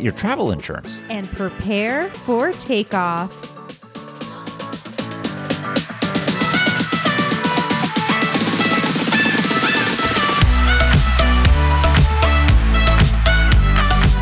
your travel insurance. and prepare for takeoff.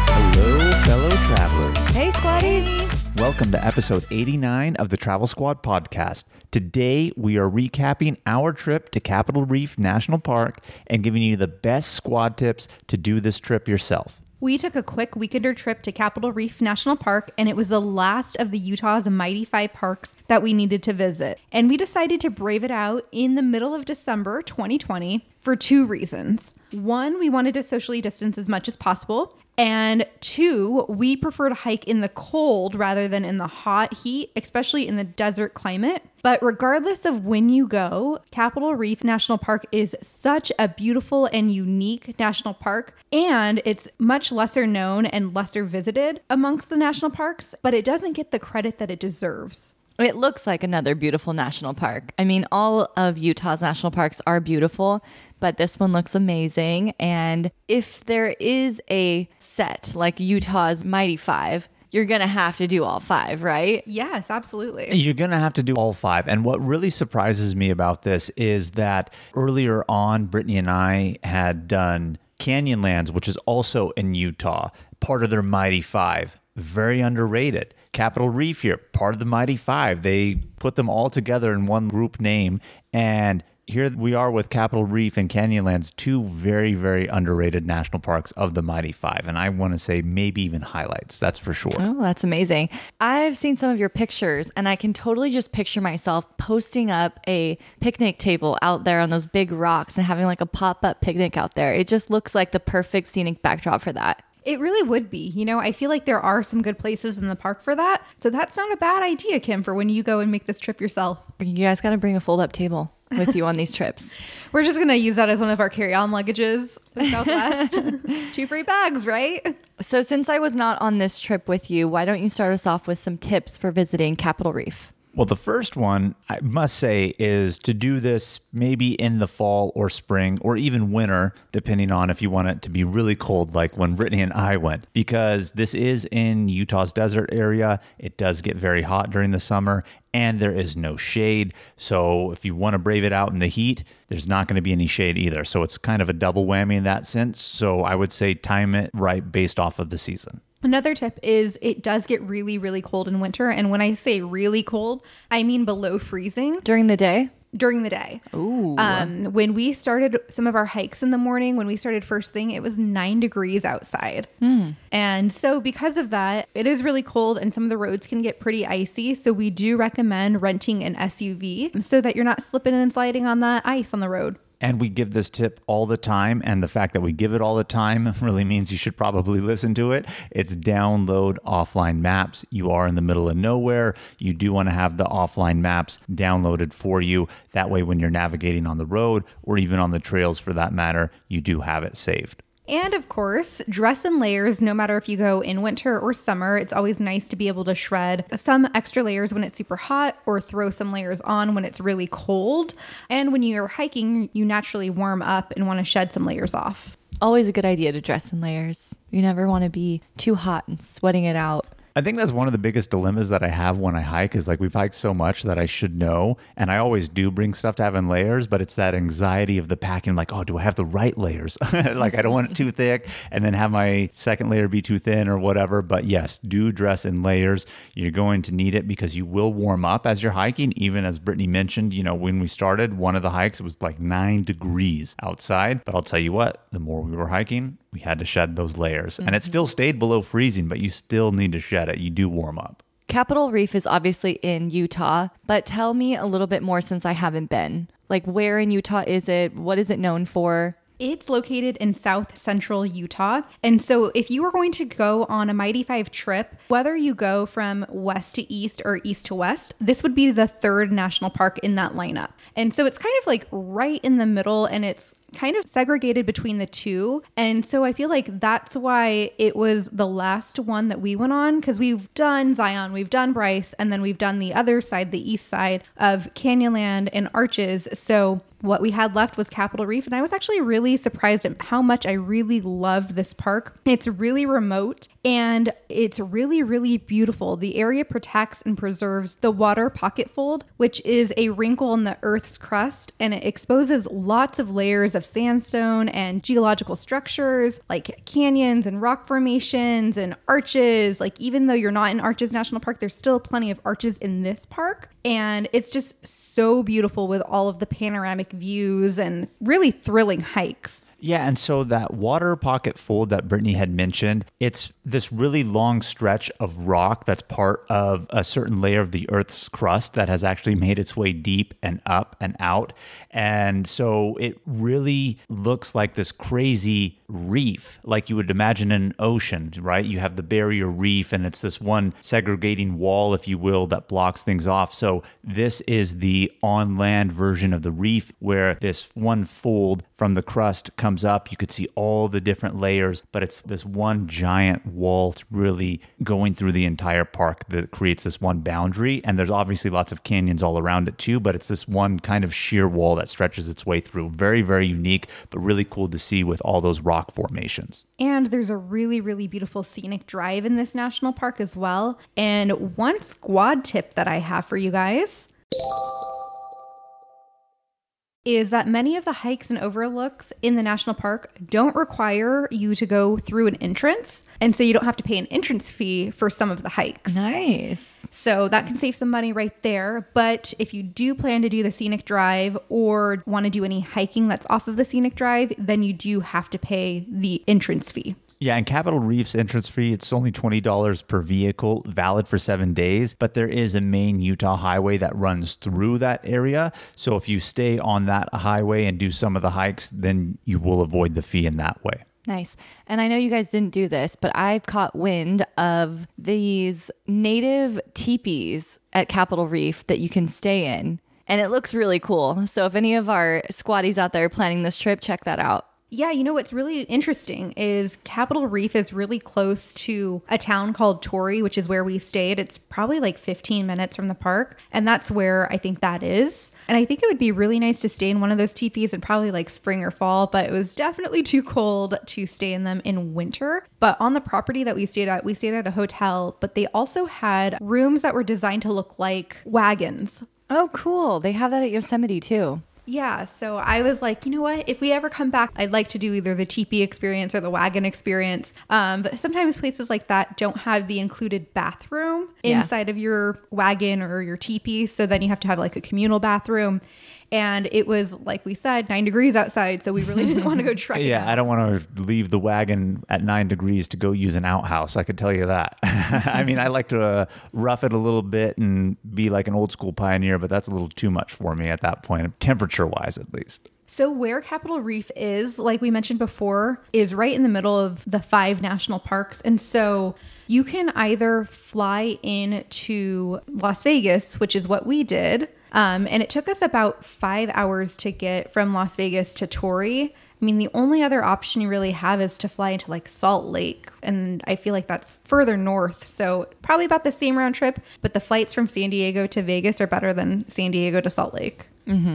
Hello, fellow travelers. Hey, squaddies. Welcome to episode 89 of the Travel Squad podcast. Today, we are recapping our trip to Capitol Reef National Park and giving you the best squad tips to do this trip yourself. We took a quick weekender trip to Capitol Reef National Park, and it was the last of the Utah's Mighty Five parks that we needed to visit. And we decided to brave it out in the middle of December 2020 for two reasons. One, we wanted to socially distance as much as possible. And two, we prefer to hike in the cold rather than in the hot heat, especially in the desert climate. But regardless of when you go, Capitol Reef National Park is such a beautiful and unique national park, and it's much lesser known and lesser visited amongst the national parks, but it doesn't get the credit that it deserves. It looks like another beautiful national park. I mean, all of Utah's national parks are beautiful, but this one looks amazing. And if there is a set like Utah's Mighty Five, you're going to have to do all five, right? Yes, absolutely. You're going to have to do all five. And what really surprises me about this is that earlier on, Brittany and I had done Canyonlands, which is also in Utah, part of their Mighty Five. Very underrated. Capitol Reef here, part of the Mighty Five. They put them all together in one group name. And here we are with Capitol Reef and Canyonlands, two very, very underrated national parks of the Mighty Five. And I want to say maybe even highlights, that's for sure. Oh, that's amazing. I've seen some of your pictures and I can totally just picture myself posting up a picnic table out there on those big rocks and having like a pop up picnic out there. It just looks like the perfect scenic backdrop for that. It really would be. You know, I feel like there are some good places in the park for that. So that's not a bad idea, Kim, for when you go and make this trip yourself. You guys got to bring a fold up table with you on these trips. We're just going to use that as one of our carry on luggages with Southwest. Two free bags, right? So, since I was not on this trip with you, why don't you start us off with some tips for visiting Capitol Reef? Well, the first one I must say is to do this maybe in the fall or spring or even winter, depending on if you want it to be really cold, like when Brittany and I went, because this is in Utah's desert area. It does get very hot during the summer and there is no shade. So if you want to brave it out in the heat, there's not going to be any shade either. So it's kind of a double whammy in that sense. So I would say time it right based off of the season. Another tip is it does get really, really cold in winter. And when I say really cold, I mean below freezing During the day? during the day. Ooh. Um, when we started some of our hikes in the morning, when we started first thing, it was nine degrees outside. And so, because of that, it is really cold and some of the roads can get pretty icy. So, we do recommend renting an SUV so that you're not slipping and sliding on the ice on the road. And we give this tip all the time. And the fact that we give it all the time really means you should probably listen to it. It's download offline maps. You are in the middle of nowhere. You do want to have the offline maps downloaded for you. That way, when you're navigating on the road or even on the trails for that matter, you do have it saved. And of course, dress in layers no matter if you go in winter or summer. It's always nice to be able to shred some extra layers when it's super hot or throw some layers on when it's really cold. And when you're hiking, you naturally warm up and want to shed some layers off. Always a good idea to dress in layers. You never want to be too hot and sweating it out. I think that's one of the biggest dilemmas that I have when I hike is like we've hiked so much that I should know. And I always do bring stuff to have in layers, but it's that anxiety of the packing like, oh, do I have the right layers? like I don't want it too thick and then have my second layer be too thin or whatever. But yes, do dress in layers. You're going to need it because you will warm up as you're hiking. Even as Brittany mentioned, you know, when we started one of the hikes, it was like nine degrees outside. But I'll tell you what, the more we were hiking, we had to shed those layers. And it mm-hmm. still stayed below freezing, but you still need to shed it. You do warm up. Capitol Reef is obviously in Utah, but tell me a little bit more since I haven't been. Like, where in Utah is it? What is it known for? It's located in south central Utah. And so, if you were going to go on a Mighty Five trip, whether you go from west to east or east to west, this would be the third national park in that lineup. And so, it's kind of like right in the middle and it's kind of segregated between the two. And so I feel like that's why it was the last one that we went on because we've done Zion, we've done Bryce, and then we've done the other side, the east side of Canyonland and Arches. So what we had left was Capitol Reef, and I was actually really surprised at how much I really loved this park. It's really remote and it's really, really beautiful. The area protects and preserves the water pocket fold, which is a wrinkle in the Earth's crust, and it exposes lots of layers of sandstone and geological structures like canyons and rock formations and arches. Like, even though you're not in Arches National Park, there's still plenty of arches in this park, and it's just so beautiful with all of the panoramic views and really thrilling hikes. Yeah, and so that water pocket fold that Brittany had mentioned, it's this really long stretch of rock that's part of a certain layer of the Earth's crust that has actually made its way deep and up and out. And so it really looks like this crazy reef, like you would imagine an ocean, right? You have the barrier reef, and it's this one segregating wall, if you will, that blocks things off. So this is the on land version of the reef where this one fold from the crust comes up. You could see all the different layers, but it's this one giant wall really going through the entire park that creates this one boundary. And there's obviously lots of canyons all around it too, but it's this one kind of sheer wall that stretches its way through. Very, very unique, but really cool to see with all those rock formations. And there's a really, really beautiful scenic drive in this national park as well. And one squad tip that I have for you guys is that many of the hikes and overlooks in the national park don't require you to go through an entrance. And so you don't have to pay an entrance fee for some of the hikes. Nice. So that can save some money right there. But if you do plan to do the scenic drive or want to do any hiking that's off of the scenic drive, then you do have to pay the entrance fee. Yeah, and Capitol Reef's entrance fee, it's only $20 per vehicle, valid for seven days, but there is a main Utah highway that runs through that area. So if you stay on that highway and do some of the hikes, then you will avoid the fee in that way. Nice. And I know you guys didn't do this, but I've caught wind of these native teepees at Capitol Reef that you can stay in. And it looks really cool. So if any of our squaddies out there are planning this trip, check that out. Yeah, you know what's really interesting is Capitol Reef is really close to a town called Torrey, which is where we stayed. It's probably like 15 minutes from the park, and that's where I think that is. And I think it would be really nice to stay in one of those teepees in probably like spring or fall, but it was definitely too cold to stay in them in winter. But on the property that we stayed at, we stayed at a hotel, but they also had rooms that were designed to look like wagons. Oh, cool. They have that at Yosemite too. Yeah, so I was like, you know what? If we ever come back, I'd like to do either the teepee experience or the wagon experience. Um, but sometimes places like that don't have the included bathroom Yeah. inside of your wagon or your teepee. So then you have to have like a communal bathroom. And it was, like we said, nine degrees outside. So we really didn't want to go trekking. Yeah, I don't want to leave the wagon at nine degrees to go use an outhouse. I could tell you that. I mean, I like to uh, rough it a little bit and be like an old school pioneer, but that's a little too much for me at that point, temperature wise at least. So, where Capitol Reef is, like we mentioned before, is right in the middle of the five national parks. And so you can either fly in to Las Vegas, which is what we did. Um, and it took us about five hours to get from Las Vegas to Torrey. I mean, the only other option you really have is to fly into like Salt Lake. And I feel like that's further north. So, probably about the same round trip. But the flights from San Diego to Vegas are better than San Diego to Salt Lake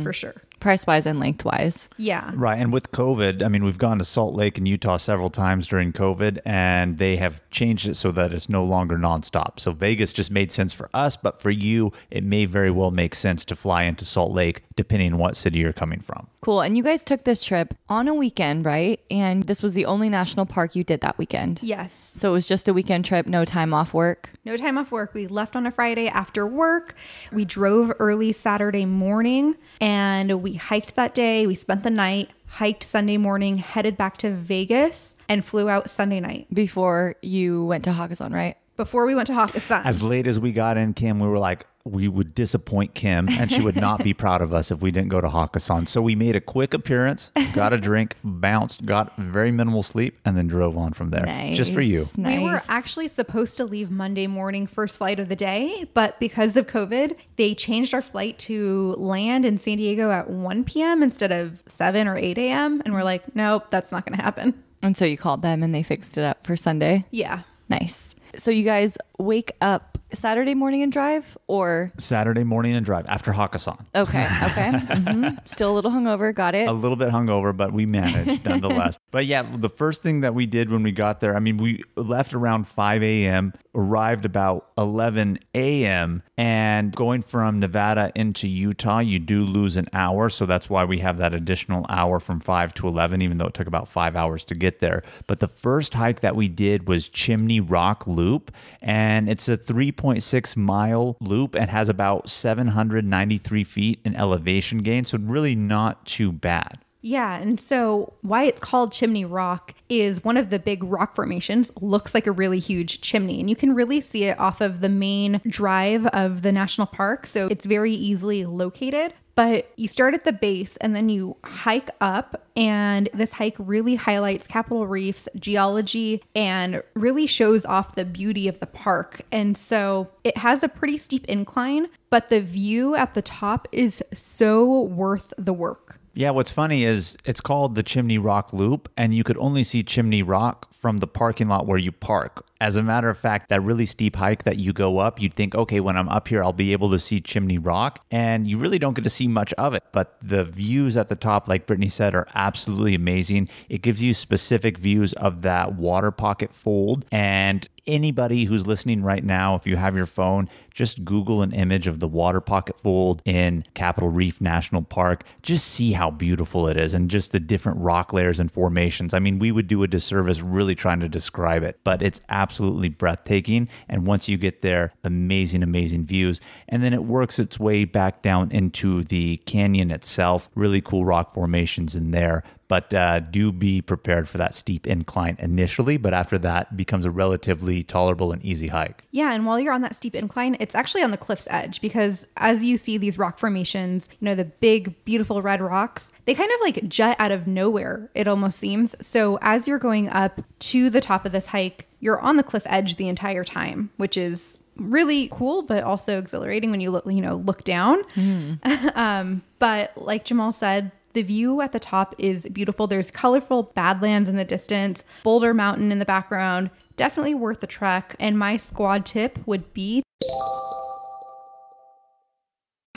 for sure. Price wise and lengthwise. Yeah. Right. And with COVID, I mean, we've gone to Salt Lake in Utah several times during COVID, and they have changed it so that it's no longer nonstop. So Vegas just made sense for us, but for you, it may very well make sense to fly into Salt Lake, depending on what city you're coming from. Cool. And you guys took this trip on a weekend, right? And this was the only national park you did that weekend. Yes. So it was just a weekend trip, no time off work. No time off work. We left on a Friday after work. We drove early Saturday morning and we hiked that day. We spent the night, hiked Sunday morning, headed back to Vegas, and flew out Sunday night. Before you went to Hakkasan, right? Before we went to Hakkasan. As late as we got in, Kim, we were like, we would disappoint Kim and she would not be proud of us if we didn't go to Hakkasan. So we made a quick appearance, got a drink, bounced, got very minimal sleep, and then drove on from there. Nice. Just for you. We were actually supposed to leave Monday morning, first flight of the day, but because of COVID, they changed our flight to land in San Diego at 1 p.m. instead of 7 or 8 a.m. And we're like, nope, that's not going to happen. And so you called them and they fixed it up for Sunday. Yeah. Nice. So you guys wake up Saturday morning and drive or Saturday morning and drive after Hakkasan. okay, okay. hmm Still a little hungover, got it. a little bit hungover, but we managed nonetheless. but yeah, the first thing that we did when we got there, I mean, we left around 5 a.m., arrived about 11 a.m., and going from Nevada into Utah, you do lose an hour. So that's why we have that additional hour from 5 to 11, even though it took about five hours to get there. But the first hike that we did was Chimney Rock Loop, and it's a 3.6 mile loop and has about 793 feet in elevation gain. So really not too bad. Yeah, and so why it's called Chimney Rock is one of the big rock formations looks like a really huge chimney, and you can really see it off of the main drive of the national park. So it's very easily located. But you start at the base and then you hike up, and this hike really highlights Capitol Reef's geology and really shows off the beauty of the park. And so it has a pretty steep incline, but the view at the top is so worth the work. Yeah, what's funny is it's called the Chimney Rock Loop, and you could only see Chimney Rock from the parking lot where you park. As a matter of fact, that really steep hike that you go up, you'd think, okay, when I'm up here, I'll be able to see Chimney Rock. And you really don't get to see much of it. But the views at the top, like Brittany said, are absolutely amazing. It gives you specific views of that water pocket fold. And anybody who's listening right now, if you have your phone, just Google an image of the water pocket fold in Capitol Reef National Park. Just see how beautiful it is and just the different rock layers and formations. I mean, we would do a disservice really trying to describe it, but it's absolutely breathtaking. And once you get there, amazing, amazing views. And then it works its way back down into the canyon itself. Really cool rock formations in there but uh, do be prepared for that steep incline initially. But after that, becomes a relatively tolerable and easy hike. Yeah, and while you're on that steep incline, it's actually on the cliff's edge because as you see these rock formations, you know, the big, beautiful red rocks, they kind of like jut out of nowhere, it almost seems. So as you're going up to the top of this hike, you're on the cliff edge the entire time, which is really cool but also exhilarating when you look you know look down um, but like jamal said the view at the top is beautiful. There's colorful Badlands in the distance, Boulder Mountain in the background. Definitely worth the trek. And my squad tip would be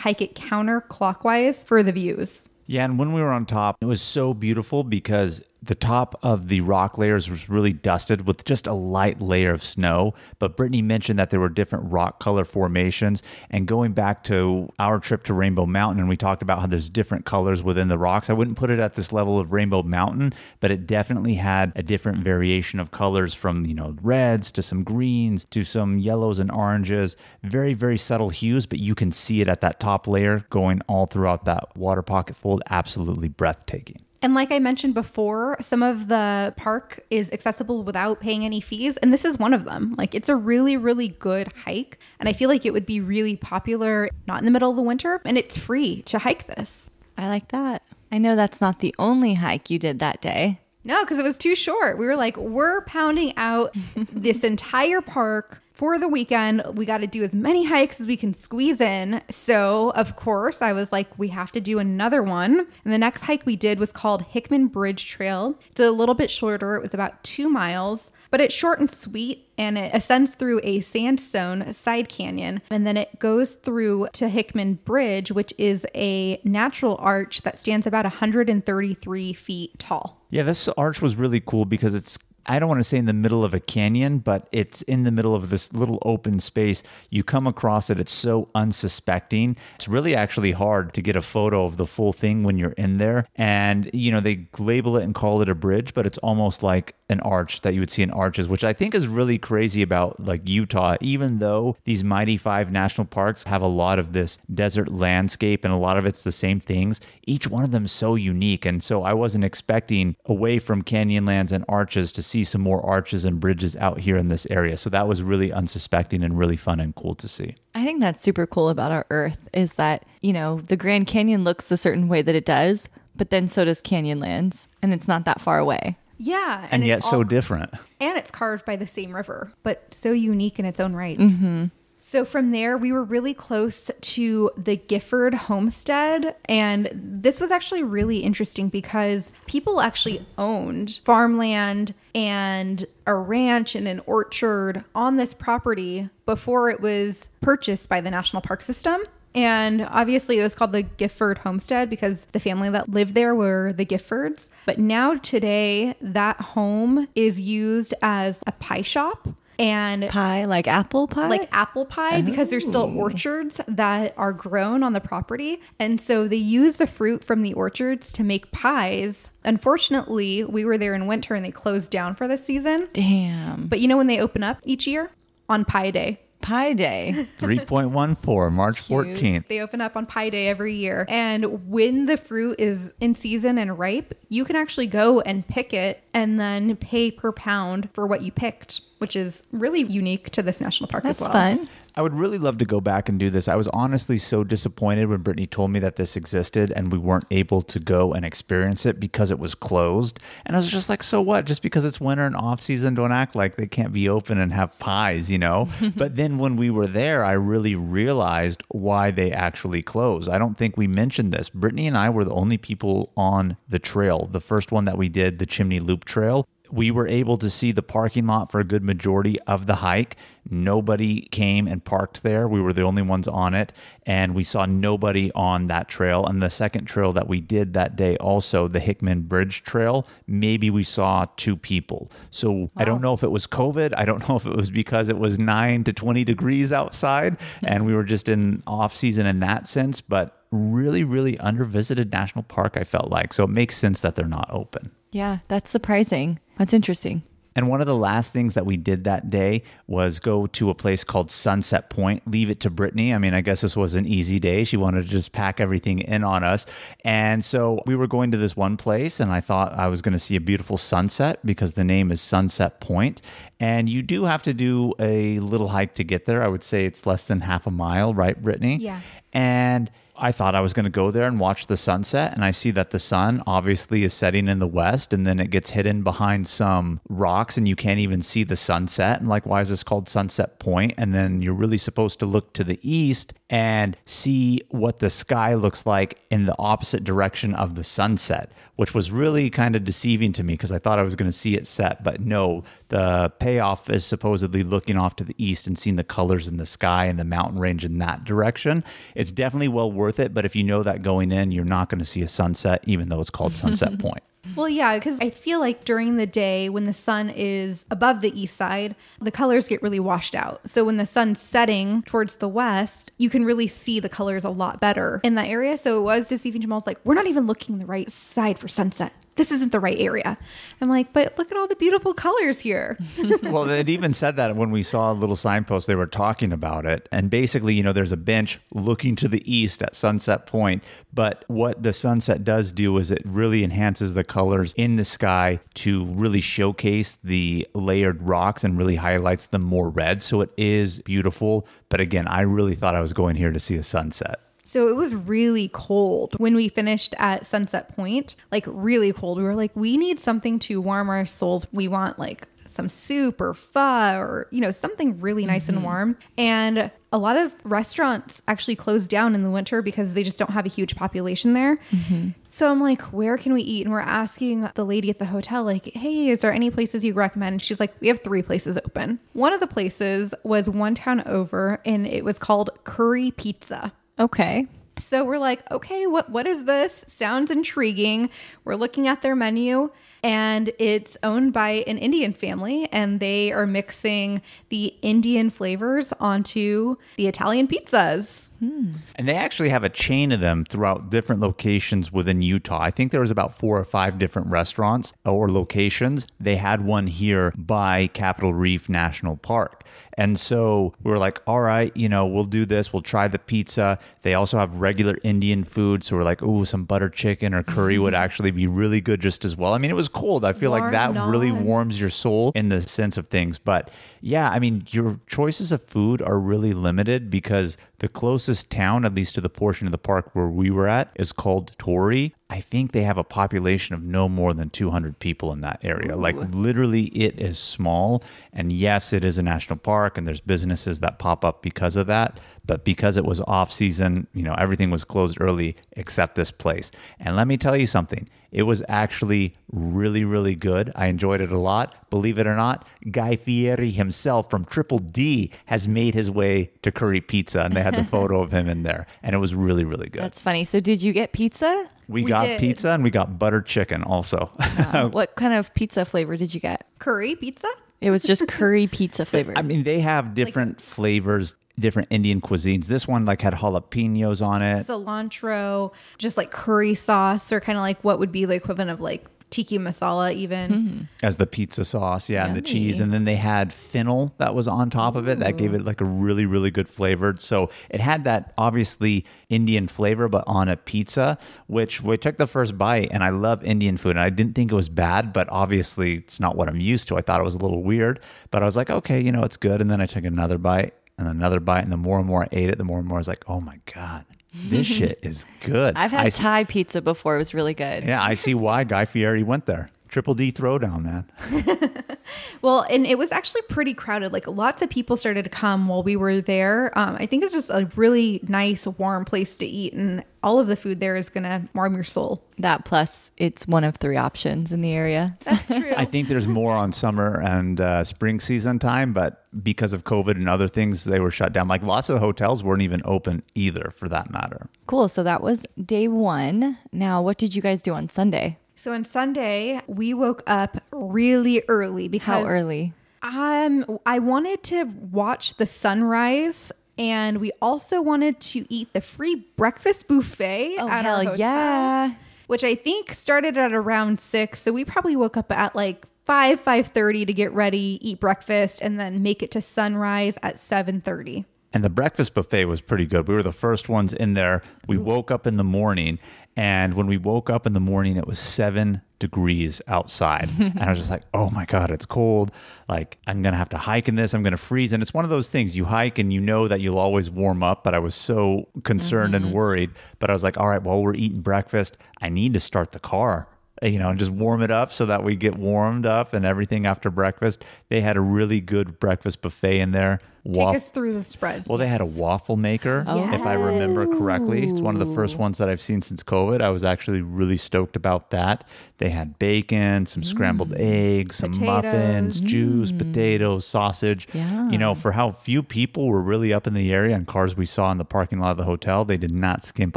hike it counterclockwise for the views. Yeah, and when we were on top, it was so beautiful because the top of the rock layers was really dusted with just a light layer of snow. But Brittany mentioned that there were different rock color formations. And going back to our trip to Rainbow Mountain, and we talked about how there's different colors within the rocks. I wouldn't put it at this level of Rainbow Mountain, but it definitely had a different variation of colors from, you know, reds to some greens to some yellows and oranges. Very, very subtle hues, but you can see it at that top layer going all throughout that water pocket fold. Absolutely breathtaking. And like I mentioned before, some of the park is accessible without paying any fees. And this is one of them. Like it's a really, really good hike. And I feel like it would be really popular, not in the middle of the winter, and it's free to hike this. I like that. I know that's not the only hike you did that day. No, because it was too short. We were like, we're pounding out this entire park for the weekend. We got to do as many hikes as we can squeeze in. So, of course, I was like, we have to do another one. And the next hike we did was called Hickman Bridge Trail. It's a little bit shorter, it was about two miles. But it's short and sweet, and it ascends through a sandstone side canyon. And then it goes through to Hickman Bridge, which is a natural arch that stands about 133 feet tall. Yeah, this arch was really cool because it's I don't want to say in the middle of a canyon, but it's in the middle of this little open space. You come across it, it's so unsuspecting. It's really actually hard to get a photo of the full thing when you're in there. And, you know, they label it and call it a bridge, but it's almost like an arch that you would see in arches, which I think is really crazy about like Utah, even though these Mighty Five national parks have a lot of this desert landscape and a lot of it's the same things, each one of them so unique. And so I wasn't expecting away from canyonlands and arches to see some more arches and bridges out here in this area. So that was really unsuspecting and really fun and cool to see. I think that's super cool about our Earth is that, you know, the Grand Canyon looks a certain way that it does, but then so does Canyonlands, and it's not that far away. Yeah. And, it's yet so different. And it's carved by the same river, but so unique in its own rights. Mm-hmm. So from there, we were really close to the Gifford homestead. And this was actually really interesting because people actually owned farmland and a ranch and an orchard on this property before it was purchased by the National Park System. And obviously, it was called the Gifford Homestead because the family that lived there were the Giffords. But now, today, that home is used as a pie shop and Pie, like apple pie? like apple pie because there's still oh. orchards that are grown on the property. And so they use the fruit from the orchards to make pies. Unfortunately, we were there in winter and they closed down for the season. Damn. But you know when they open up each year? On Pie Day. Pie Day. 3.14, March 14th. They open up on Pie Day every year. And when the fruit is in season and ripe, you can actually go and pick it and then pay per pound for what you picked, which is really unique to this national park That's as well. fun. I would really love to go back and do this. I was honestly so disappointed when Brittany told me that this existed and we weren't able to go and experience it because it was closed. And I was just like, so what? Just because it's winter and off season, don't act like they can't be open and have pies, you know? but then when we were there, I really realized why they actually closed. I don't think we mentioned this. Brittany and I were the only people on the trail, the first one that we did, the Chimney Loop Trail we were able to see the parking lot for a good majority of the hike. Nobody came and parked there. We were the only ones on it, and we saw nobody on that trail. And the second trail that we did that day, also the Hickman Bridge Trail, maybe we saw two people. So I don't know if it was COVID. I don't know if it was because it was nine to 20 degrees outside and we were just in off season in that sense, but really, really undervisited national park, I felt like. So it makes sense that they're not open. Yeah, that's surprising. That's interesting. And one of the last things that we did that day was go to a place called Sunset Point, leave it to Brittany. I mean, I guess this was an easy day. She wanted to just pack everything in on us. And so we were going to this one place, and I thought I was going to see a beautiful sunset because the name is Sunset Point. And you do have to do a little hike to get there. I would say it's less than half a mile, right, Brittany? Yeah. And I thought I was going to go there and watch the sunset. And I see that the sun obviously is setting in the west and then it gets hidden behind some rocks and you can't even see the sunset. And like, why is this called Sunset Point? And then you're really supposed to look to the east and see what the sky looks like in the opposite direction of the sunset, which was really kind of deceiving to me because I thought I was going to see it set. But no, the payoff is supposedly looking off to the east and seeing the colors in the sky and the mountain range in that direction. It's definitely well worth it, but if you know that going in, you're not going to see a sunset, even though it's called Sunset Point. Well, yeah, because I feel like during the day when the sun is above the east side, the colors get really washed out. So when the sun's setting towards the west, you can really see the colors a lot better in that area. So it was deceiving Jamal's like, we're not even looking the right side for sunset. This isn't the right area. I'm like, but look at all the beautiful colors here. well, it even said that when we saw a little signpost, they were talking about it. And basically, you know, there's a bench looking to the east at Sunset Point. But what the sunset does do is it really enhances the colors in the sky to really showcase the layered rocks and really highlights them more red. So it is beautiful. But again, I really thought I was going here to see a sunset. So it was really cold when we finished at Sunset Point, like really cold. We were like, we need something to warm our souls. We want like some soup or pho or, you know, something really nice and mm-hmm. warm. And a lot of restaurants actually close down in the winter because they just don't have a huge population there. Mm-hmm. So I'm like, where can we eat? And we're asking the lady at the hotel, like, hey, is there any places you recommend? She's like, we have three places open. One of the places was one town over and it was called Curry Pizza. Okay. So we're like, okay, what what is this? Sounds intriguing. We're looking at their menu and it's owned by an Indian family, and they are mixing the Indian flavors onto the Italian pizzas. Hmm. And they actually have a chain of them throughout different locations within Utah. I think there was about four or five different restaurants or locations. They had one here by Capitol Reef National Park. And so we were like, all right, you know, we'll do this. We'll try the pizza. They also have regular Indian food. So we're like, oh, some butter chicken or curry would actually be really good just as well. I mean, it was cold. I feel like Warm that really warms your soul in the sense of things. But yeah, I mean, your choices of food are really limited because the closest town, at least to the portion of the park where we were at, is called Torrey. I think they have a population of no more than 200 people in that area. Like literally, it is small. And yes, it is a national park, and there's businesses that pop up because of that. But because it was off season, you know, everything was closed early except this place. And let me tell you something, it was actually really, really good. I enjoyed it a lot. Believe it or not, Guy Fieri himself from Triple D has made his way to Curry Pizza, and they had the photo of him in there, and it was really, really good. That's funny. So, did you get pizza? we, We got did. pizza and we got butter chicken also. Uh, what kind of pizza flavor did you get? Curry pizza? It was just curry pizza flavor. I mean, they have different flavors, different Indian cuisines. This one like had jalapenos on it. Cilantro, just like curry sauce, or kind of like what would be the equivalent of like tikka masala, even. Mm-hmm. as the pizza sauce, yeah, and the cheese, and then they had fennel that was on top of it. That gave it like a really, really good flavor So it had that obviously Indian flavor, but on a pizza. Which we took the first bite, and I love Indian food, and I didn't think it was bad, but obviously it's not what I'm used to. I thought it was a little weird, but I was like, okay, you know, it's good. And then I took another bite and another bite, and the more and more I ate it, the more and more I was like, oh my god, this shit is good. I've had I- Thai pizza before. It was really good. Yeah, I see why Guy Fieri went there. Triple D throwdown, man. Well, and it was actually pretty crowded. Like lots of people started to come while we were there. Um, I think it's just a really nice, warm place to eat, and all of the food there is going to warm your soul. That plus, it's one of three options in the area. That's true. I think there's more on summer and uh, spring season time, but because of COVID and other things, they were shut down. Like lots of the hotels weren't even open either, for that matter. Cool. So that was day one. Now, what did you guys do on Sunday? So on Sunday, we woke up really early because How early? Um, I wanted to watch the sunrise. And we also wanted to eat the free breakfast buffet Oh, at our hell hotel. yeah. which I think started at around six. So we probably woke up at like five, five thirty to get ready, eat breakfast, and then make it to sunrise at seven thirty. And the breakfast buffet was pretty good. We were the first ones in there. We woke up in the morning, and when we woke up in the morning, it was seven degrees outside. and I was just like, oh my God, it's cold. Like, I'm going to have to hike in this. I'm going to freeze. And it's one of those things you hike and you know that you'll always warm up. But I was so concerned and mm-hmm. worried. But I was like, all right, while we're eating breakfast, I need to start the car eh, you know, and just warm it up so that we get warmed up and everything after breakfast. They had a really good breakfast buffet in there. Take us through the spread. well, they had a waffle maker, if I remember correctly. It's one of the first ones that I've seen since COVID. I was actually really stoked about that. They had bacon, some mm. scrambled eggs, some muffins, juice, mm. potatoes, sausage. Yeah. You know, for how few people were really up in the area and cars we saw in the parking lot of the hotel, they did not skimp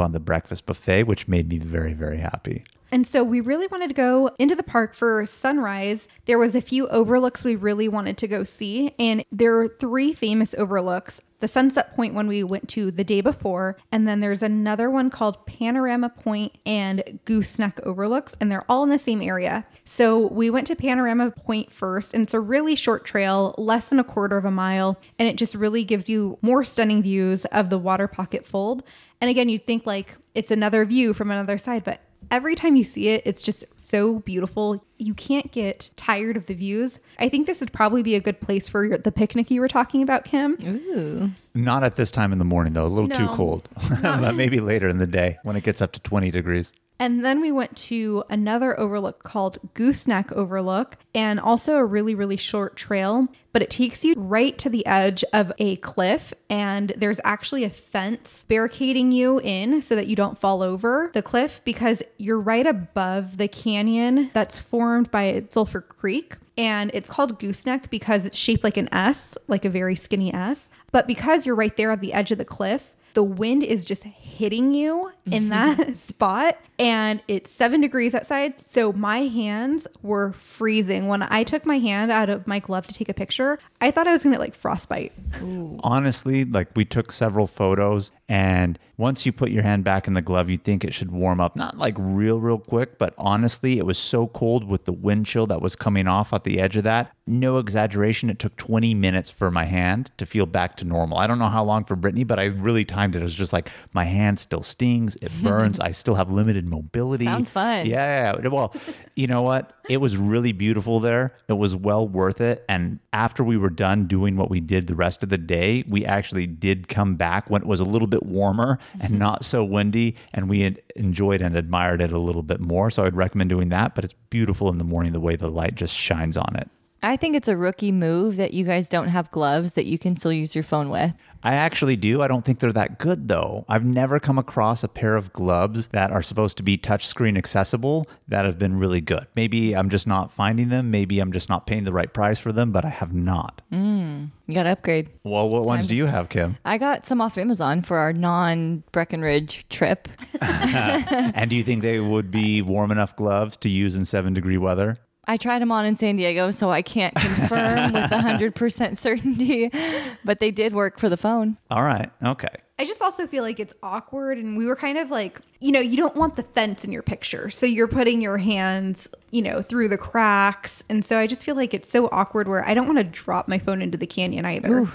on the breakfast buffet, which made me very, very happy. And so we really wanted to go into the park for sunrise. There was a few overlooks we really wanted to go see, and there are three famous overlooks. The Sunset Point one we went to the day before, and then there's another one called Panorama Point and Gooseneck Overlooks, and they're all in the same area. So we went to Panorama Point first, and it's a really short trail, less than a quarter of a mile, and it just really gives you more stunning views of the water pocket fold. And again, you'd think like it's another view from another side, but every time you see it, it's just so beautiful. You can't get tired of the views. I think this would probably be a good place for your, the picnic you were talking about, Kim. Ooh. Not at this time in the morning, though. A little too cold. but maybe later in the day when it gets up to 20 degrees. And then we went to another overlook called Gooseneck Overlook, and also a really, really short trail, but it takes you right to the edge of a cliff, and there's actually a fence barricading you in so that you don't fall over the cliff because you're right above the canyon that's formed by Sulphur Creek. And it's called gooseneck because it's shaped like an S, like a very skinny S. But because you're right there at the edge of the cliff, the wind is just hitting you in that spot and it's seven degrees outside. So my hands were freezing. When I took my hand out of my glove to take a picture, I thought I was gonna get like frostbite. Honestly, like we took several photos, and once you put your hand back in the glove, you think it should warm up, not like real, real quick, but honestly, it was so cold with the wind chill that was coming off at the edge of that. No exaggeration, it took 20 minutes for my hand to feel back to normal. I don't know how long for Brittany, but I really timed it. It was just like my hand still stings, it burns, I still have limited mobility. Sounds fun. Yeah. Well, you know what? It was really beautiful there. It was well worth it. And after we were done doing what we did the rest of the day, we actually did come back when it was a little bit warmer and mm-hmm. not so windy. And we enjoyed and admired it a little bit more. So I'd recommend doing that. But it's beautiful in the morning the way the light just shines on it. I think it's a rookie move that you guys don't have gloves that you can still use your phone with. I actually do. I don't think they're that good though. I've never come across a pair of gloves that are supposed to be touchscreen accessible that have been really good. Maybe I'm just not finding them. Maybe I'm just not paying the right price for them, but I have not. Mm, you got to upgrade. Well, what ones do you have, Kim? I got some off Amazon for our non Breckenridge trip. and do you think they would be warm enough gloves to use in seven degree weather? I tried them on in San Diego, so I can't confirm with 100% certainty, but they did work for the phone. All right. Okay. I just also feel like it's awkward and we were kind of like, you know, you don't want the fence in your picture. So you're putting your hands, you know, through the cracks. And so I just feel like it's so awkward where I don't want to drop my phone into the canyon either.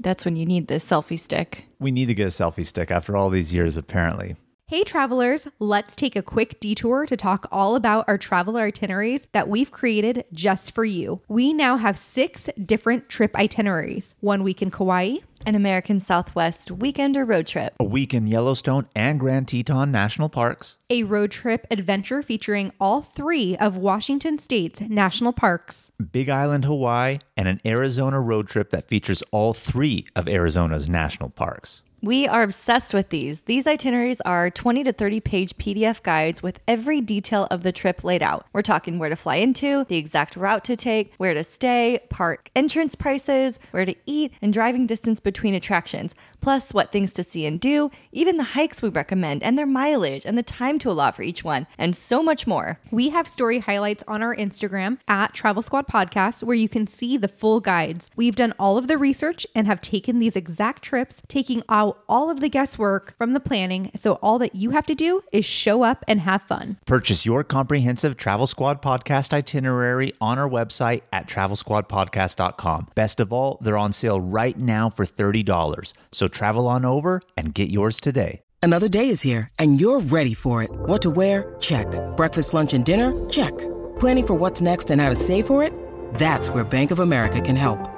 That's when you need the selfie stick. We need to get a selfie stick after all these years, apparently. Hey, travelers, let's take a quick detour to talk all about our travel itineraries that we've created just for you. We now have six different trip itineraries one week in Kauai, An American Southwest weekend or road trip. A week in Yellowstone and Grand Teton National Parks. a road trip adventure featuring all three of Washington State's national parks, Big Island, Hawaii, and an Arizona road trip that features all three of Arizona's national parks. We are obsessed with these. These itineraries are 20 to 30 page PDF guides with every detail of the trip laid out. We're talking where to fly into, the exact route to take, where to stay, park entrance prices, where to eat, and driving distance between attractions, plus what things to see and do, even the hikes we recommend and their mileage and the time to allot for each one, and so much more. We have story highlights on our Instagram at Travel Squad Podcast where you can see the full guides. We've done all of the research and have taken these exact trips, taking out all of the guesswork from the planning. So all that you have to do is show up and have fun. Purchase your comprehensive Travel Squad podcast itinerary on our website at travelsquadpodcast.com. Best of all, they're on sale right now for $30. So travel on over and get yours today. Another day is here, and you're ready for it. What to wear? Check. Breakfast, lunch, and dinner? Check. Planning for what's next and how to save for it? That's where Bank of America can help.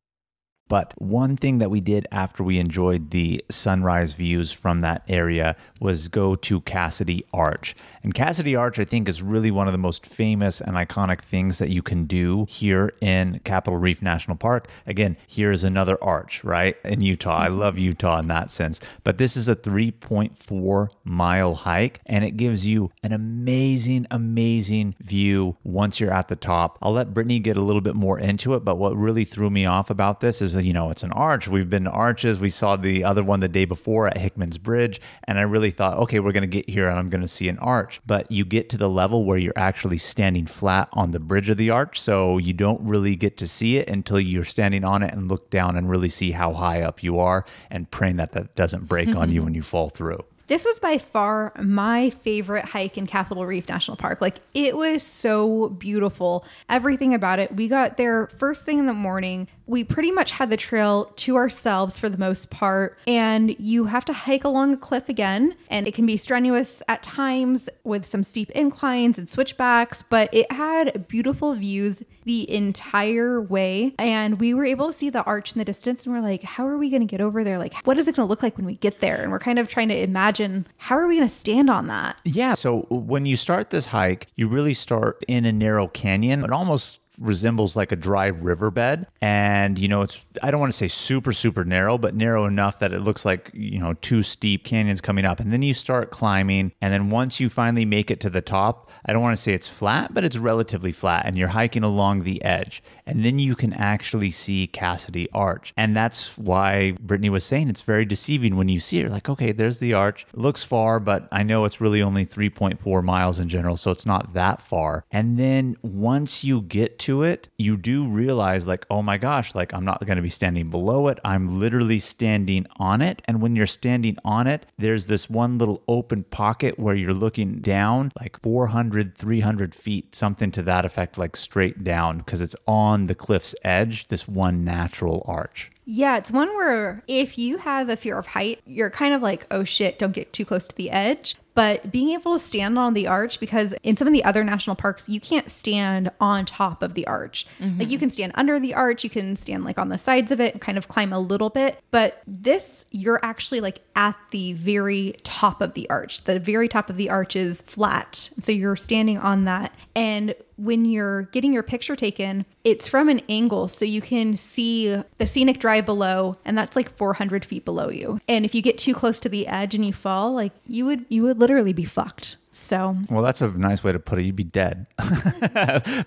But one thing that we did after we enjoyed the sunrise views from that area was go to Cassidy Arch. And Cassidy Arch, I think, is really one of the most famous and iconic things that you can do here in Capitol Reef National Park. Again, here's another arch, right? In Utah. I love Utah in that sense. But this is a 3.4 mile hike, and it gives you an amazing, amazing view once you're at the top. I'll let Brittany get a little bit more into it, but what really threw me off about this is you know, it's an arch. We've been to arches. We saw the other one the day before at Hickman's Bridge, and I really thought, okay, we're going to get here and I'm going to see an arch. But you get to the level where you're actually standing flat on the bridge of the arch, so you don't really get to see it until you're standing on it and look down and really see how high up you are and praying that that doesn't break on you when you fall through. This was by far my favorite hike in Capitol Reef National Park. Like it was so beautiful. Everything about it. We got there first thing in the morning. We pretty much had the trail to ourselves for the most part. And you have to hike along a cliff again. And it can be strenuous at times with some steep inclines and switchbacks, but it had beautiful views the entire way. And we were able to see the arch in the distance. And we're like, how are we going to get over there? Like, what is it going to look like when we get there? And we're kind of trying to imagine how are we going to stand on that? Yeah. So when you start this hike, you really start in a narrow canyon. It almost resembles like a dry riverbed. And you know it's i don't want to say super super narrow but narrow enough that it looks like you know two steep canyons coming up. And then you start climbing and then once you finally make it to the top i don't want to say it's flat but it's relatively flat and you're hiking along the edge and then you can actually see cassidy arch and that's why brittany was saying it's very deceiving when you see it You're like okay there's the arch it looks far but i know it's really only 3.4 miles in general so it's not that far and then once you get to it, you do realize, like, oh my gosh, like I'm not going to be standing below it. I'm literally standing on it. And when you're standing on it, there's this one little open pocket where you're looking down like 400, 300 feet, something to that effect, like straight down, because it's on the cliff's edge, this one natural arch. Yeah, it's one where if you have a fear of height, you're kind of like, oh shit, don't get too close to the edge. But being able to stand on the arch, because in some of the other national parks, you can't stand on top of the arch. Mm-hmm. Like you can stand under the arch, you can stand like on the sides of it and kind of climb a little bit. But this, you're actually like at the very top of the arch. The very top of the arch is flat. So you're standing on that. And when you're getting your picture taken, it's from an angle so you can see the scenic drive below and that's like 400 feet below you. And if you get too close to the edge and you fall, like you would you would literally be fucked. So Well, that's a nice way to put it. You'd be dead.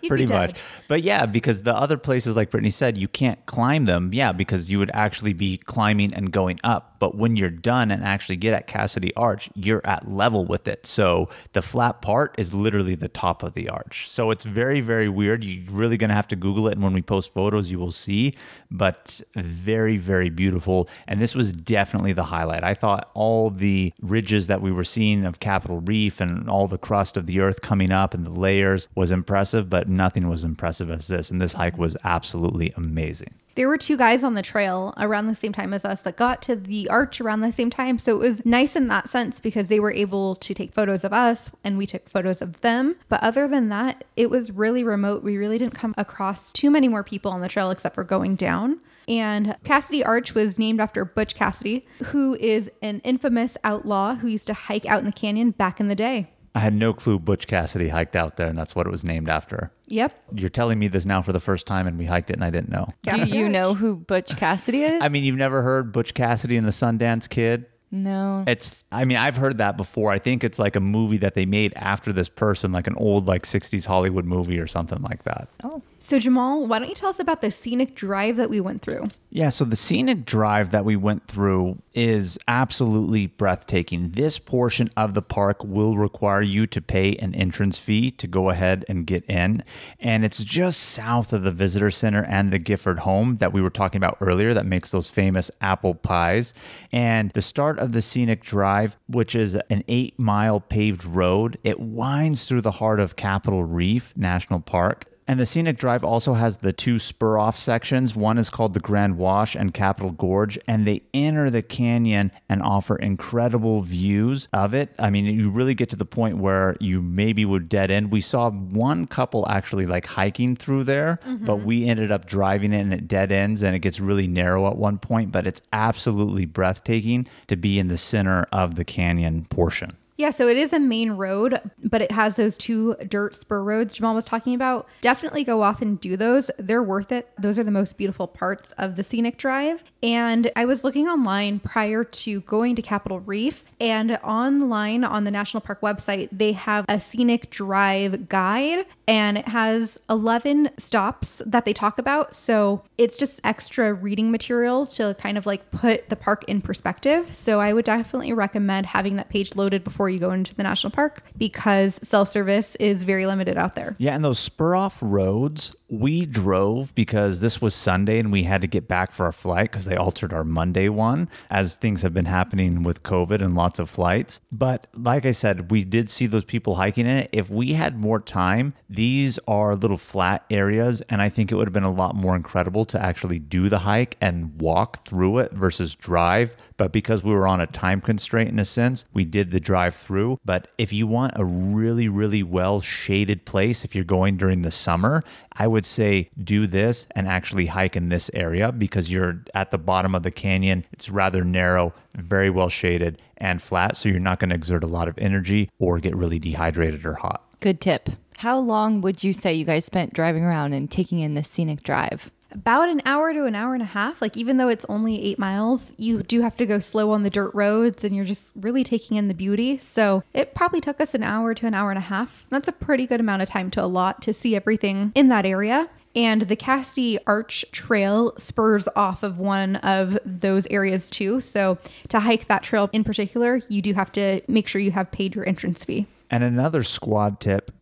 Pretty dead. much. But yeah, because the other places, like Brittany said, you can't climb them. Yeah, because you would actually be climbing and going up. But when you're done and actually get at Cassidy Arch, you're at level with it. So the flat part is literally the top of the arch. So it's very, very weird. You're really going to have to Google it. And when we post photos, you will see. But very, very beautiful. And this was definitely the highlight. I thought all the ridges that we were seeing of Capitol Reef and all the crust of the earth coming up and the layers was impressive, but nothing was impressive as this. And this hike was absolutely amazing. There were two guys on the trail around the same time as us that got to the arch around the same time. So it was nice in that sense because they were able to take photos of us and we took photos of them. But other than that, it was really remote. We really didn't come across too many more people on the trail except for going down. And Cassidy Arch was named after Butch Cassidy, who is an infamous outlaw who used to hike out in the canyon back in the day. I had no clue Butch Cassidy hiked out there, and that's what it was named after. Yep. You're telling me this now for the first time, and we hiked it, and I didn't know. Do you know who Butch Cassidy is? I mean, you've never heard Butch Cassidy and the Sundance Kid? no. It's, I mean, I've heard that before. I think it's like a movie that they made after this person, like an old, like 60s Hollywood movie or something like that. Oh. So, Jamal, why don't you tell us about the scenic drive that we went through? Yeah, so the scenic drive that we went through is absolutely breathtaking. This portion of the park will require you to pay an entrance fee to go ahead and get in. And it's just south of the visitor center and the Gifford home that we were talking about earlier that makes those famous apple pies. And the start of the scenic drive, which is an eight mile paved road, it winds through the heart of Capitol Reef National Park. And the scenic drive also has the two spur off sections. One is called the Grand Wash and Capitol Gorge, and they enter the canyon and offer incredible views of it. I mean, you really get to the point where you maybe would dead end. We saw one couple actually like hiking through there, but mm-hmm. we ended up driving it and it dead ends and it gets really narrow at one point, but it's absolutely breathtaking to be in the center of the canyon portion. Yeah, so it is a main road, but it has those two dirt spur roads Jamal was talking about. Definitely go off and do those. They're worth it. Those are the most beautiful parts of the scenic drive. And I was looking online prior to going to Capitol Reef, and online on the National Park website, they have a scenic drive guide, and it has 11 stops that they talk about. So it's just extra reading material to kind of like put the park in perspective. So I would definitely recommend having that page loaded before you go into the national park because cell service is very limited out there. Yeah, and those spur off roads, we drove because this was Sunday and we had to get back for our flight because they altered our Monday one as things have been happening with COVID and lots of flights. But like I said, we did see those people hiking in it. If we had more time, these are little flat areas and I think it would have been a lot more incredible travel to actually do the hike and walk through it versus drive. But because we were on a time constraint in a sense, we did the drive through. But if you want a really, really well shaded place, if you're going during the summer, I would say do this and actually hike in this area because you're at the bottom of the canyon. It's rather narrow, very well shaded, and flat. So you're not going to exert a lot of energy or get really dehydrated or hot. Good tip. How long would you say you guys spent driving around and taking in this scenic drive? About an hour to an hour and a half. Like, even though it's only eight miles, you do have to go slow on the dirt roads and you're just really taking in the beauty. So, it probably took us an hour to an hour and a half. That's a pretty good amount of time to a lot to see everything in that area. And the Cassidy Arch Trail spurs off of one of those areas too. So, to hike that trail in particular, you do have to make sure you have paid your entrance fee. And another squad tip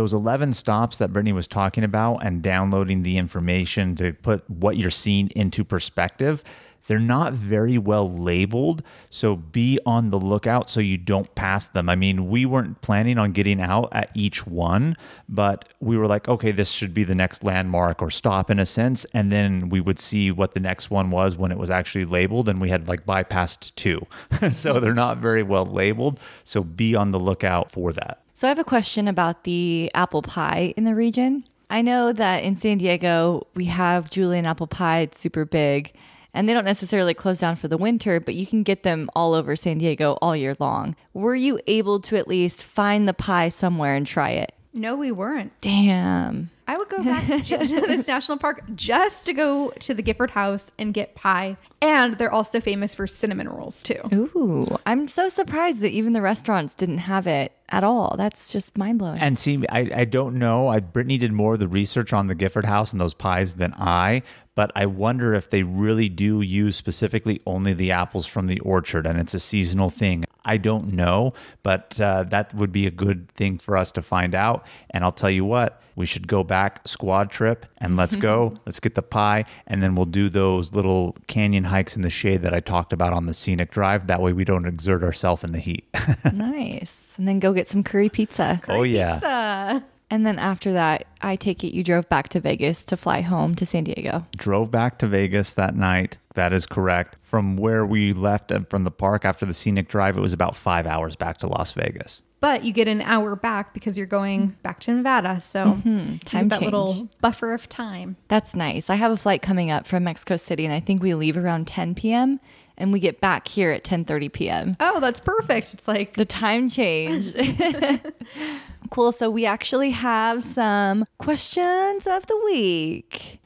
those 11 stops that Brittany was talking about and downloading the information to put what you're seeing into perspective, they're not very well labeled. So be on the lookout so you don't pass them. I mean, we weren't planning on getting out at each one, but we were like, okay, this should be the next landmark or stop in a sense. And then we would see what the next one was when it was actually labeled. And we had like bypassed two. so they're not very well labeled. So be on the lookout for that. So I have a question about the apple pie in the region. I know that in San Diego, we have Julian apple pie, it's super big, and they don't necessarily close down for the winter, but you can get them all over San Diego all year long. Were you able to at least find the pie somewhere and try it? No, we weren't. Damn. I would go back to this national park just to go to the Gifford House and get pie. And they're also famous for cinnamon rolls too. Ooh, I'm so surprised that even the restaurants didn't have it at all. That's just mind blowing. And see, I, I don't know. I, Brittany did more of the research on the Gifford House and those pies than I, but I wonder if they really do use specifically only the apples from the orchard and it's a seasonal thing. I don't know, but uh, that would be a good thing for us to find out. And I'll tell you what, we should go back squad trip and let's go. let's get the pie, and then we'll do those little canyon hikes in the shade that I talked about on the scenic drive. That way, we don't exert ourselves in the heat. nice. And then go get some curry pizza. oh yeah. Pizza. And then after that, I take it you drove back to Vegas to fly home to San Diego. drove back to Vegas that night. That is correct. From where we left and from the park after the scenic drive, it was about five hours back to Las Vegas. But you get an hour back because you're going back to Nevada. So mm-hmm. you get Time that little buffer of time. That's nice. I have a flight coming up from Mexico City, and I think we leave around 10 p.m. and we get back here at 10:30 p.m. Oh, that's perfect. It's like The time change. cool. So we actually have some questions of the week.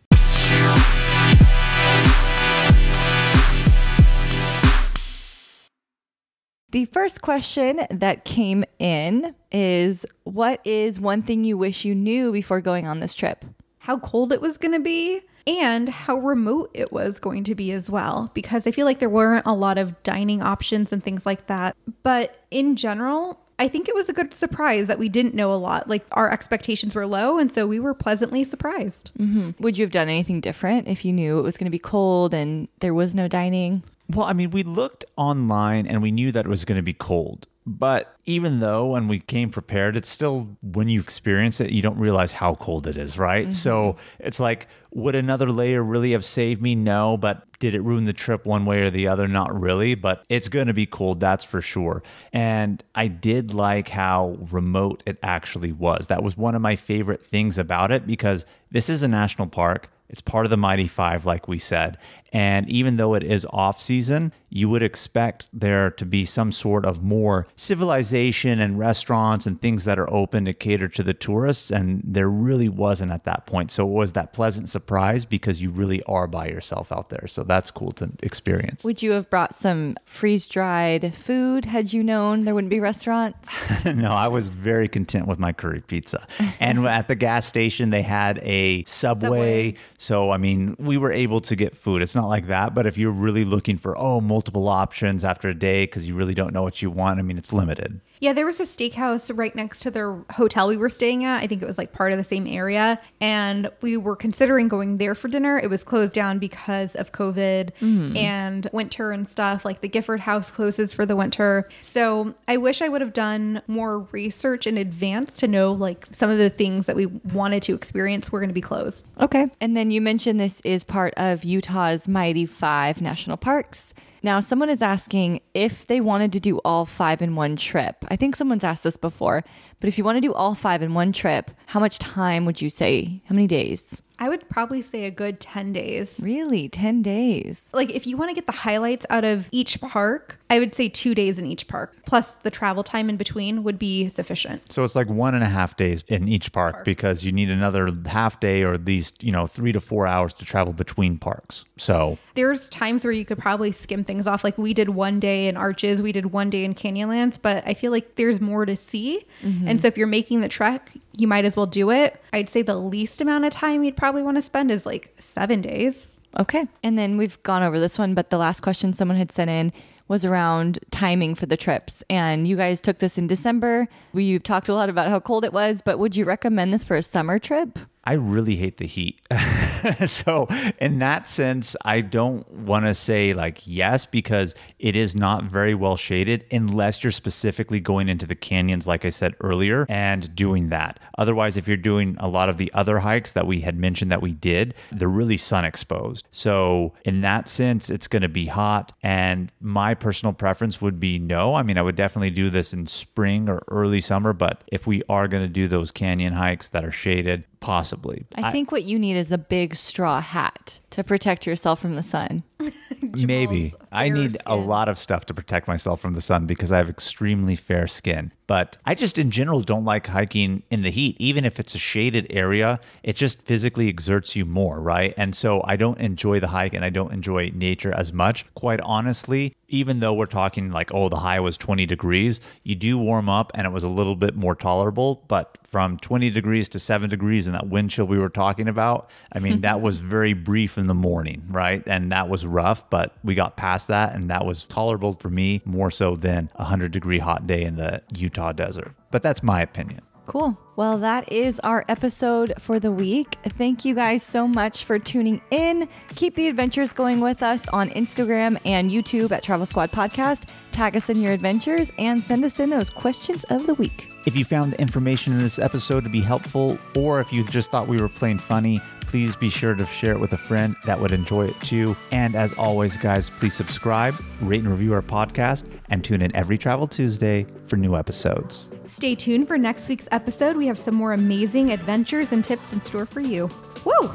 The first question that came in is What is one thing you wish you knew before going on this trip? how cold it was going to be and how remote it was going to be as well because I feel like there weren't a lot of dining options and things like that. But in general, I think it was a good surprise that we didn't know a lot. Like our expectations were low and so we were pleasantly surprised. Mm-hmm. Would you have done anything different if you knew it was going to be cold and there was no dining? Well, I mean, we looked online and we knew that it was going to be cold. But even though when we came prepared, it's still when you experience it, you don't realize how cold it is, right? So mm-hmm. it's like, would another layer really have saved me? No. But did it ruin the trip one way or the other? Not really. But it's going to be cold, that's for sure. And I did like how remote it actually was. That was one of my favorite things about it because this is a national park. It's part of the Mighty Five, like we said. And even though it is off season, you would expect there to be some sort of more civilization and restaurants and things that are open to cater to the tourists. And there really wasn't at that point. So it was that pleasant surprise because you really are by yourself out there. So that's cool to experience. Would you have brought some freeze dried food had you known there wouldn't be restaurants? no, I was very content with my curry pizza. And at the gas station, they had a subway. Subway. So, I mean, we were able to get food. It's not not like that. But if you're really looking for, oh, multiple options after a day because you really don't know what you want, I mean, it's limited. Yeah, there was a steakhouse right next to their hotel we were staying at. I think it was like part of the same area. And we were considering going there for dinner. It was closed down because of COVID mm. and winter and stuff. Like the Gifford House closes for the winter. So I wish I would have done more research in advance to know like some of the things that we wanted to experience were going to be closed. Okay. And then you mentioned this is part of Utah's Mighty Five national parks. Now, someone is asking if they wanted to do all five in one trip. I think someone's asked this before, but if you want to do all five in one trip, how much time would you say? How many days? I would probably say a good 10 days. Really? 10 days? Like if you want to get the highlights out of each park, I would say 2 days in each park. Plus the travel time in between would be sufficient. So it's like one and a half days in each park, because you need another half day or at least, you know, three to four hours to travel between parks. So There's times where you could probably skim things off. Like we did one day in Arches, we did one day in Canyonlands, but I feel like there's more to see. Mm-hmm. And so if you're making the trek, you might as well do it. I'd say the least amount of time you'd probably want to spend is like seven days. Okay. And then we've gone over this one, but the last question someone had sent in was around timing for the trips. And you guys took this in December. We've talked a lot about how cold it was, but would you recommend this for a summer trip? I really hate the heat. so, in that sense, I don't want to say like yes because it is not very well shaded unless you're specifically going into the canyons, like I said earlier, and doing that. Otherwise, if you're doing a lot of the other hikes that we had mentioned that we did, they're really sun exposed. So, in that sense, it's going to be hot. And my personal preference would be no. I mean, I would definitely do this in spring or early summer, but if we are going to do those canyon hikes that are shaded, possibly. I think what you need is a big straw hat to protect yourself from the sun. Maybe. I need a lot of stuff to protect myself from the sun because I have extremely fair skin. But I just in general don't like hiking in the heat. Even if it's a shaded area, it just physically exerts you more, right? And so I don't enjoy the hike and I don't enjoy nature as much. Quite honestly, even though we're talking like, oh, the high was 20 degrees, you do warm up and it was a little bit more tolerable. But from 20 degrees to 7 degrees and that wind chill we were talking about, I mean, that was very brief in the morning, right? And that was rough, but we got past that and that was tolerable for me more so than a 100 degree hot day in the Utah desert. But that's my opinion. Cool. Well, that is our episode for the week. Thank you guys so much for tuning in. Keep the adventures going with us on Instagram and YouTube at Travel Squad Podcast. Tag us in your adventures and send us in those questions of the week. If you found the information in this episode to be helpful, or if you just thought we were playing funny, please be sure to share it with a friend that would enjoy it too. And as always, guys, please subscribe, rate and review our podcast, and tune in every Travel Tuesday for new episodes. Stay tuned for next week's episode. We have some more amazing adventures and tips in store for you. Woo!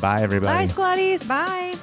Bye, everybody. Bye, Squaddies. Bye.